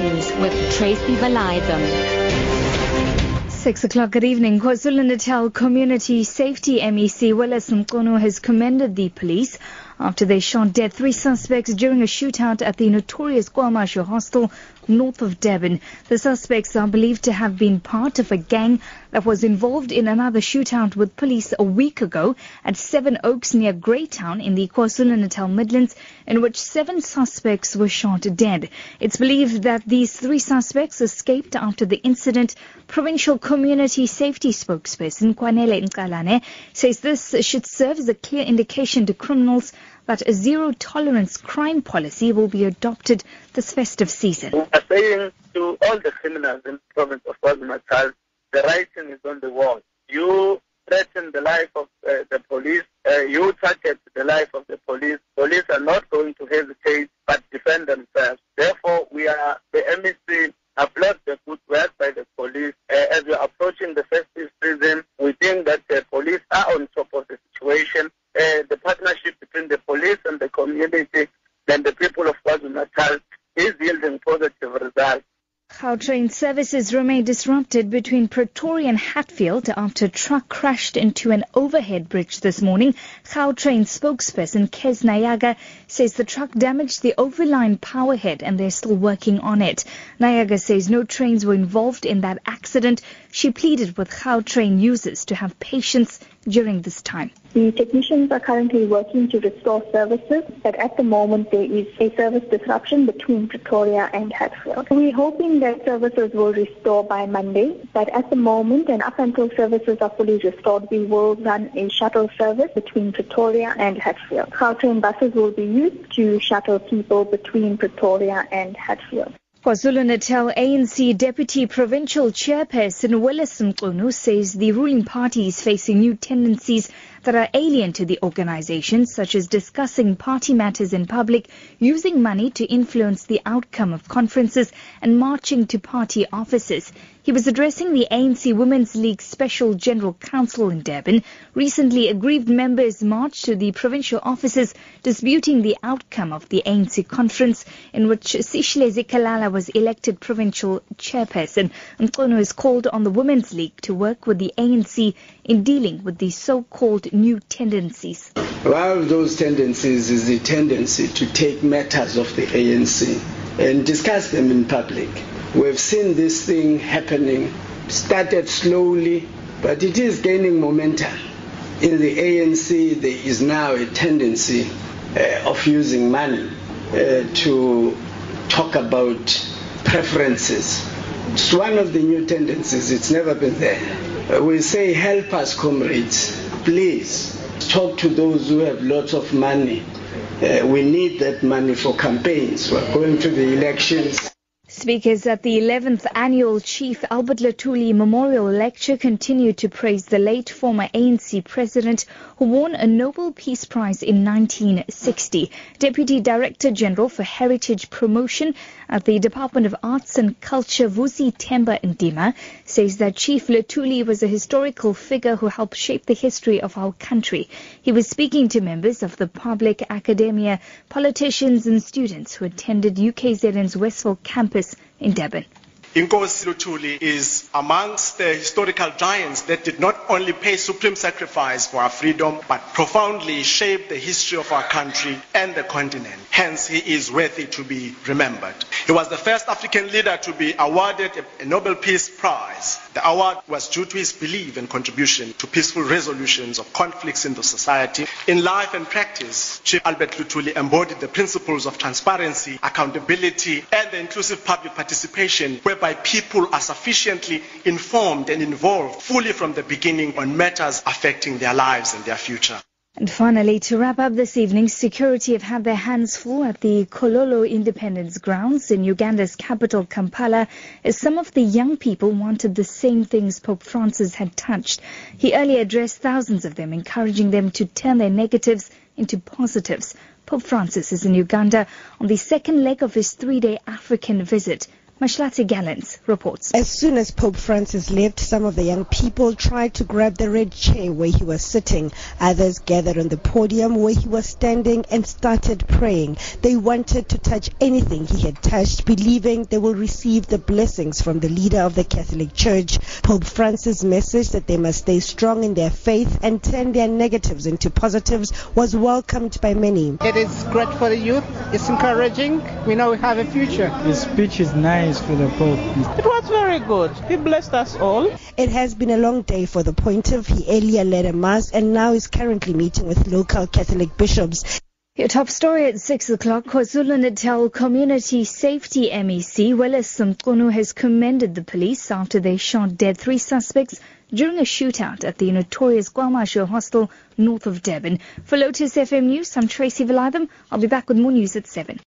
News with Tracy Valiathan. Six o'clock good evening. KwaZulu-Natal Community Safety MEC Willies Mchunu has commended the police after they shot dead three suspects during a shootout at the notorious KwaMashu hostel north of Durban. The suspects are believed to have been part of a gang that was involved in another shootout with police a week ago at Seven Oaks near Greytown in the KwaZulu-Natal Midlands in which seven suspects were shot dead. It's believed that these three suspects escaped after the incident. Provincial Community Safety spokesperson Kwanele Ncalane says this should serve as a clear indication to criminals that a zero tolerance crime policy will be adopted this festive season. We are saying to all the criminals in the province of KwaZulu-Natal, the writing is on the wall. You threaten the life of uh, the police, uh, you target the life of the police. Police are not going to hesitate but defend themselves. Therefore, we are, the MEC applaud the good work by the police. Uh, as we are approaching the festive season, we think that the police are on top of the situation. Uh, the partnership between the police and the community the people of KwaZulu-Natal is yielding positive results. Gautrain services remain disrupted between Pretoria and Hatfield after a truck crashed into an overhead bridge this morning. Gautrain spokesperson Kez Nayaga says the truck damaged the overline power head and they're still working on it. Nayaga says no trains were involved in that accident. She pleaded with Gautrain users to have patience during this time. The technicians are currently working to restore services, but at the moment there is a service disruption between Pretoria and Hatfield. We're hoping that services will restore by Monday, but at the moment and up until services are fully restored, we will run a shuttle service between Pretoria and Hatfield. Gautrain buses will be used to shuttle people between Pretoria and Hatfield. KwaZulu-Natal ANC Deputy Provincial Chairperson Willies Mchunu says the ruling party is facing new tendencies that are alien to the organization, such as discussing party matters in public, using money to influence the outcome of conferences, and marching to party offices. He was addressing the ANC Women's League Special General Council in Durban. Recently, aggrieved members marched to the provincial offices disputing the outcome of the ANC conference in which Sihle Zikalala was elected provincial chairperson. Mchunu has called on the Women's League to work with the ANC in dealing with the so-called new tendencies. One of those tendencies is the tendency to take matters of the ANC and discuss them in public. We've seen this thing happening, started slowly, but it is gaining momentum. In the ANC, there is now a tendency uh, of using money uh, to talk about preferences. It's one of the new tendencies, it's never been there. Uh, we say, help us, comrades, please talk to those who have lots of money. Uh, we need that money for campaigns. We're going to the elections. Speakers at the 11th annual Chief Albert Luthuli Memorial Lecture continued to praise the late former ANC president who won a Nobel Peace Prize in 1960. Deputy Director General for Heritage Promotion at the Department of Arts and Culture, Vusithemba Ndima, says that Chief Luthuli was a historical figure who helped shape the history of our country. He was speaking to members of the public, academia, politicians and students who attended UKZN's Westville campus in Durban. Inkosi Luthuli is amongst the historical giants that did not only pay supreme sacrifice for our freedom, but profoundly shaped the history of our country and the continent. Hence, he is worthy to be remembered. He was the first African leader to be awarded a Nobel Peace Prize. The award was due to his belief and contribution to peaceful resolutions of conflicts in the society. In life and practice, Chief Albert Luthuli embodied the principles of transparency, accountability, and the inclusive public participation, whereby people are sufficiently informed and involved fully from the beginning on matters affecting their lives and their future. And finally, to wrap up this evening, security have had their hands full at the Kololo Independence Grounds in Uganda's capital, Kampala, as some of the young people wanted the same things Pope Francis had touched. He earlier addressed thousands of them, encouraging them to turn their negatives into positives. Pope Francis is in Uganda on the second leg of his three-day African visit. Mahlatse Gallens reports. As soon as Pope Francis left, some of the young people tried to grab the red chair where he was sitting. Others gathered on the podium where he was standing and started praying. They wanted to touch anything he had touched, believing they will receive the blessings from the leader of the Catholic Church. Pope Francis' message that they must stay strong in their faith and turn their negatives into positives was welcomed by many. It is great for the youth. It's encouraging. We know we have a future. His speech is nice for the Pope. It was very good. He blessed us all. It has been a long day for the pontiff. He earlier led a mass and now is currently meeting with local Catholic bishops. Your top story at 6 o'clock, KwaZulu-Natal Community Safety MEC Willies Mchunu has commended the police after they shot dead three suspects during a shootout at the notorious KwaMashu hostel north of Durban. For Lotus FM News, I'm Tracy Valaydham. I'll be back with more news at 7.